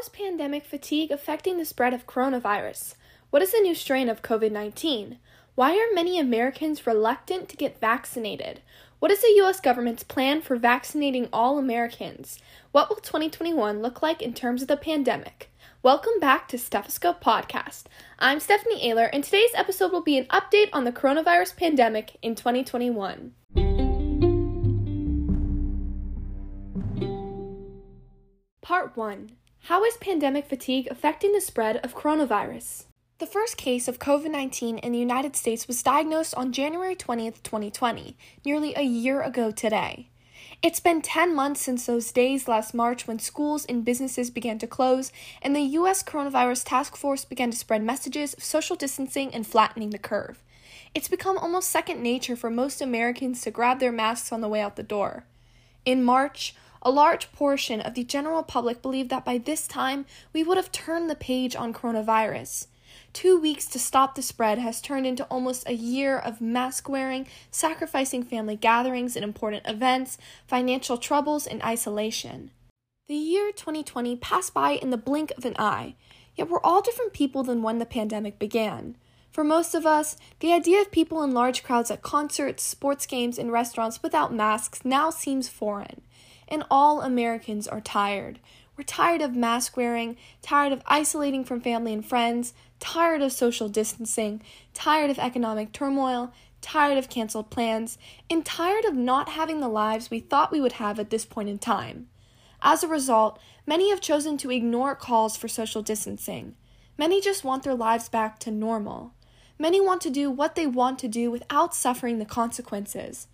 is pandemic fatigue affecting the spread of coronavirus? What is the new strain of COVID 19? Why are many Americans reluctant to get vaccinated? What is the U.S. government's plan for vaccinating all Americans? What will 2021 look like in terms of the pandemic? Welcome back to Stethoscope Podcast. I'm Stephanie Ayler, and today's episode will be an update on the coronavirus pandemic in 2021. Part 1 How is pandemic fatigue affecting the spread of coronavirus? The first case of COVID 19 in the United States was diagnosed on January 20th, 2020, nearly a year ago today. It's been 10 months since those days last March when schools and businesses began to close, and the U.S. Coronavirus Task Force began to spread messages of social distancing and flattening the curve. It's become almost second nature for most Americans to grab their masks on the way out the door. In March, a large portion of the general public believed that by this time we would have turned the page on coronavirus. Two weeks to stop the spread has turned into almost a year of mask wearing, sacrificing family gatherings and important events, financial troubles, and isolation. The year 2020 passed by in the blink of an eye, yet we're all different people than when the pandemic began. For most of us, the idea of people in large crowds at concerts, sports games, and restaurants without masks now seems foreign and all Americans are tired. We're tired of mask wearing, tired of isolating from family and friends, tired of social distancing, tired of economic turmoil, tired of canceled plans, and tired of not having the lives we thought we would have at this point in time. As a result, many have chosen to ignore calls for social distancing. Many just want their lives back to normal. Many want to do what they want to do without suffering the consequences.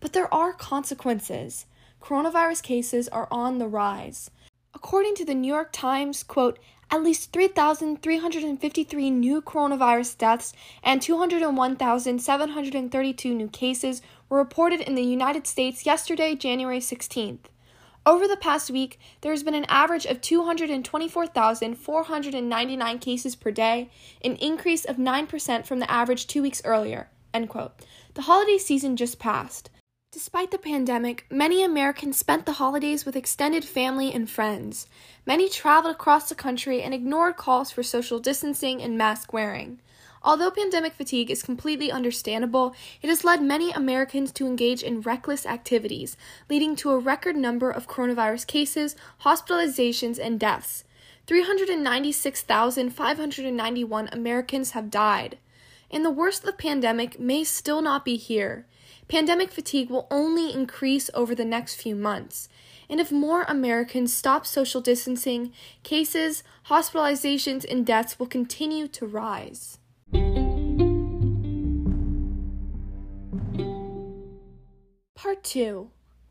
But there are consequences coronavirus cases are on the rise. According to the New York Times, quote, at least 3,353 new coronavirus deaths and 201,732 new cases were reported in the United States yesterday, January 16th. Over the past week, there has been an average of 224,499 cases per day, an increase of 9% from the average two weeks earlier. End quote. The holiday season just passed. Despite the pandemic, many Americans spent the holidays with extended family and friends. Many traveled across the country and ignored calls for social distancing and mask wearing. Although pandemic fatigue is completely understandable, it has led many Americans to engage in reckless activities, leading to a record number of coronavirus cases, hospitalizations, and deaths. 396,591 Americans have died. And the worst of the pandemic may still not be here. Pandemic fatigue will only increase over the next few months. And if more Americans stop social distancing, cases, hospitalizations, and deaths will continue to rise. Part 2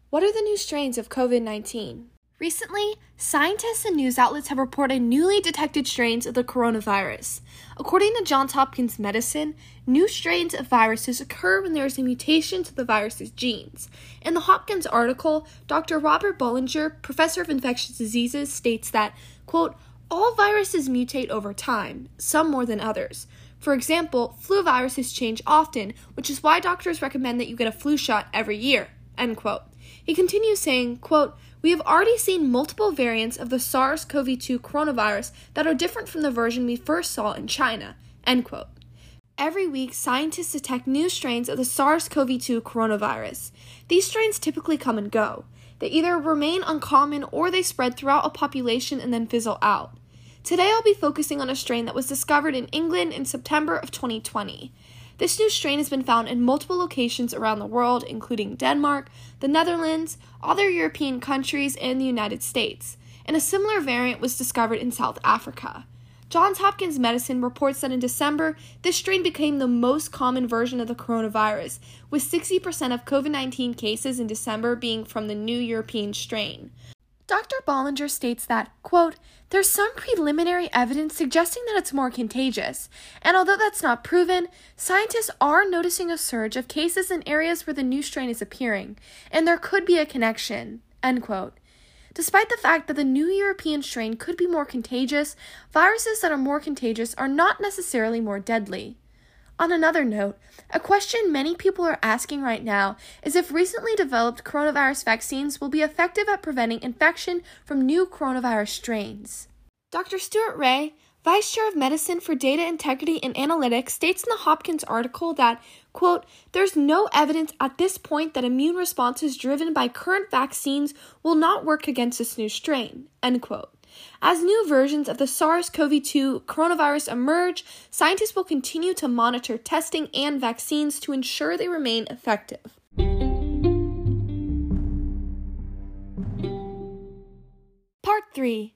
What are the new strains of COVID 19? Recently, scientists and news outlets have reported newly detected strains of the coronavirus. According to Johns Hopkins Medicine, new strains of viruses occur when there is a mutation to the virus's genes. In the Hopkins article, Dr. Robert Bollinger, professor of infectious diseases, states that, quote, all viruses mutate over time, some more than others. For example, flu viruses change often, which is why doctors recommend that you get a flu shot every year. End quote. He continues saying, quote, we have already seen multiple variants of the SARS CoV 2 coronavirus that are different from the version we first saw in China. End quote. Every week, scientists detect new strains of the SARS CoV 2 coronavirus. These strains typically come and go. They either remain uncommon or they spread throughout a population and then fizzle out. Today, I'll be focusing on a strain that was discovered in England in September of 2020. This new strain has been found in multiple locations around the world, including Denmark, the Netherlands, other European countries, and the United States. And a similar variant was discovered in South Africa. Johns Hopkins Medicine reports that in December, this strain became the most common version of the coronavirus, with 60% of COVID 19 cases in December being from the new European strain. Dr. Bollinger states that, quote, there's some preliminary evidence suggesting that it's more contagious, and although that's not proven, scientists are noticing a surge of cases in areas where the new strain is appearing, and there could be a connection, end quote. Despite the fact that the new European strain could be more contagious, viruses that are more contagious are not necessarily more deadly. On another note, a question many people are asking right now is if recently developed coronavirus vaccines will be effective at preventing infection from new coronavirus strains. Dr. Stuart Ray, Vice Chair of Medicine for Data Integrity and Analytics, states in the Hopkins article that, quote, there's no evidence at this point that immune responses driven by current vaccines will not work against this new strain, end quote. As new versions of the SARS CoV 2 coronavirus emerge, scientists will continue to monitor testing and vaccines to ensure they remain effective. Part 3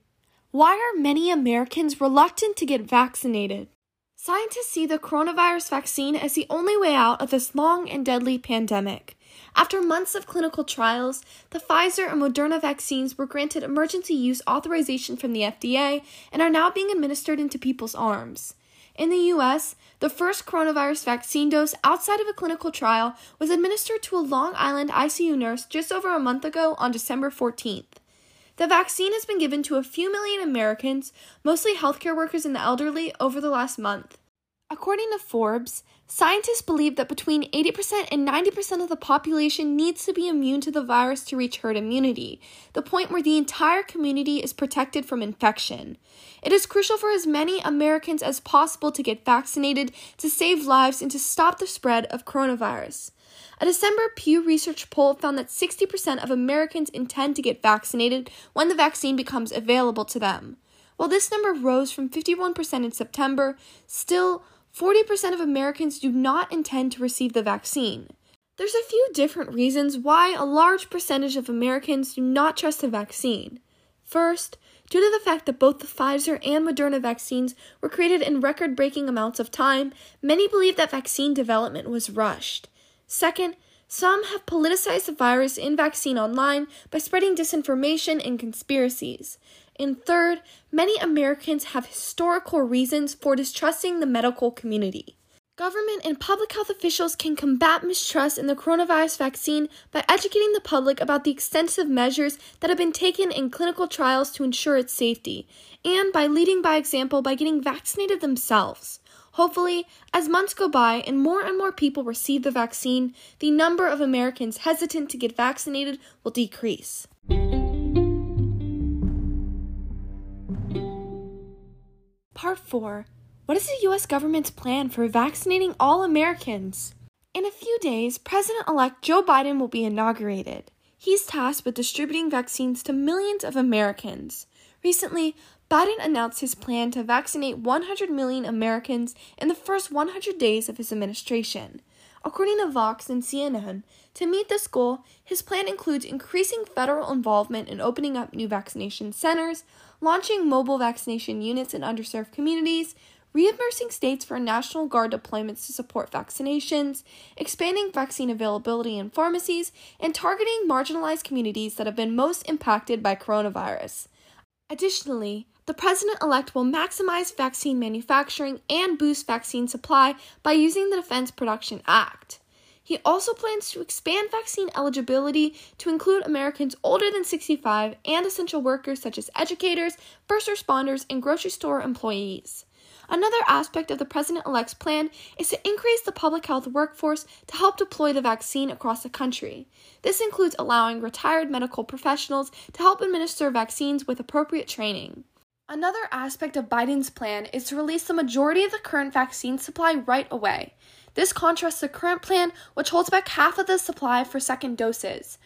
Why are many Americans reluctant to get vaccinated? Scientists see the coronavirus vaccine as the only way out of this long and deadly pandemic. After months of clinical trials, the Pfizer and Moderna vaccines were granted emergency use authorization from the FDA and are now being administered into people's arms. In the US, the first coronavirus vaccine dose outside of a clinical trial was administered to a Long Island ICU nurse just over a month ago on December 14th. The vaccine has been given to a few million Americans, mostly healthcare workers and the elderly, over the last month. According to Forbes, scientists believe that between 80% and 90% of the population needs to be immune to the virus to reach herd immunity, the point where the entire community is protected from infection. It is crucial for as many Americans as possible to get vaccinated to save lives and to stop the spread of coronavirus. A December Pew Research poll found that 60% of Americans intend to get vaccinated when the vaccine becomes available to them. While this number rose from 51% in September, still 40% of Americans do not intend to receive the vaccine. There's a few different reasons why a large percentage of Americans do not trust the vaccine. First, due to the fact that both the Pfizer and Moderna vaccines were created in record breaking amounts of time, many believe that vaccine development was rushed. Second, some have politicized the virus in vaccine online by spreading disinformation and conspiracies. And third, many Americans have historical reasons for distrusting the medical community. Government and public health officials can combat mistrust in the coronavirus vaccine by educating the public about the extensive measures that have been taken in clinical trials to ensure its safety, and by leading by example by getting vaccinated themselves. Hopefully, as months go by and more and more people receive the vaccine, the number of Americans hesitant to get vaccinated will decrease. Part 4 What is the U.S. government's plan for vaccinating all Americans? In a few days, President elect Joe Biden will be inaugurated. He's tasked with distributing vaccines to millions of Americans. Recently, Biden announced his plan to vaccinate 100 million Americans in the first 100 days of his administration. According to Vox and CNN, to meet this goal, his plan includes increasing federal involvement in opening up new vaccination centers, launching mobile vaccination units in underserved communities, reimbursing states for National Guard deployments to support vaccinations, expanding vaccine availability in pharmacies, and targeting marginalized communities that have been most impacted by coronavirus. Additionally, the president elect will maximize vaccine manufacturing and boost vaccine supply by using the Defense Production Act. He also plans to expand vaccine eligibility to include Americans older than 65 and essential workers such as educators, first responders, and grocery store employees. Another aspect of the president elect's plan is to increase the public health workforce to help deploy the vaccine across the country. This includes allowing retired medical professionals to help administer vaccines with appropriate training. Another aspect of Biden's plan is to release the majority of the current vaccine supply right away. This contrasts the current plan, which holds back half of the supply for second doses.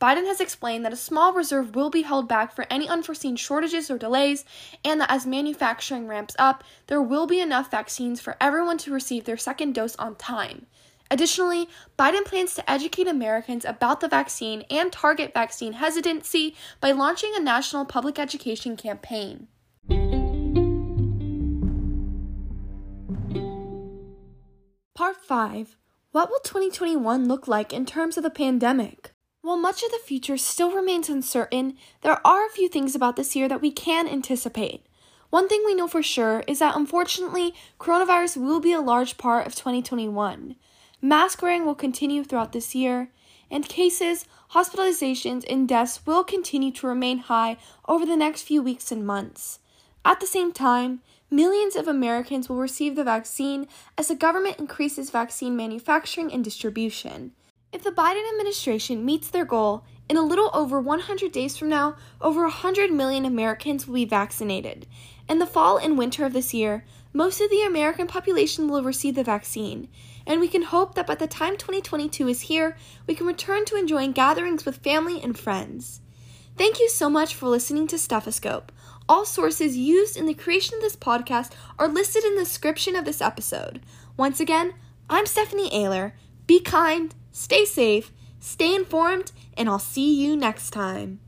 Biden has explained that a small reserve will be held back for any unforeseen shortages or delays, and that as manufacturing ramps up, there will be enough vaccines for everyone to receive their second dose on time. Additionally, Biden plans to educate Americans about the vaccine and target vaccine hesitancy by launching a national public education campaign. Part 5 What will 2021 look like in terms of the pandemic? While much of the future still remains uncertain, there are a few things about this year that we can anticipate. One thing we know for sure is that unfortunately, coronavirus will be a large part of 2021. Mask wearing will continue throughout this year, and cases, hospitalizations, and deaths will continue to remain high over the next few weeks and months. At the same time, millions of Americans will receive the vaccine as the government increases vaccine manufacturing and distribution. If the Biden administration meets their goal, in a little over 100 days from now, over 100 million Americans will be vaccinated. In the fall and winter of this year, most of the American population will receive the vaccine, and we can hope that by the time 2022 is here, we can return to enjoying gatherings with family and friends. Thank you so much for listening to Stethoscope. All sources used in the creation of this podcast are listed in the description of this episode. Once again, I'm Stephanie Ayler. Be kind, stay safe, stay informed, and I'll see you next time.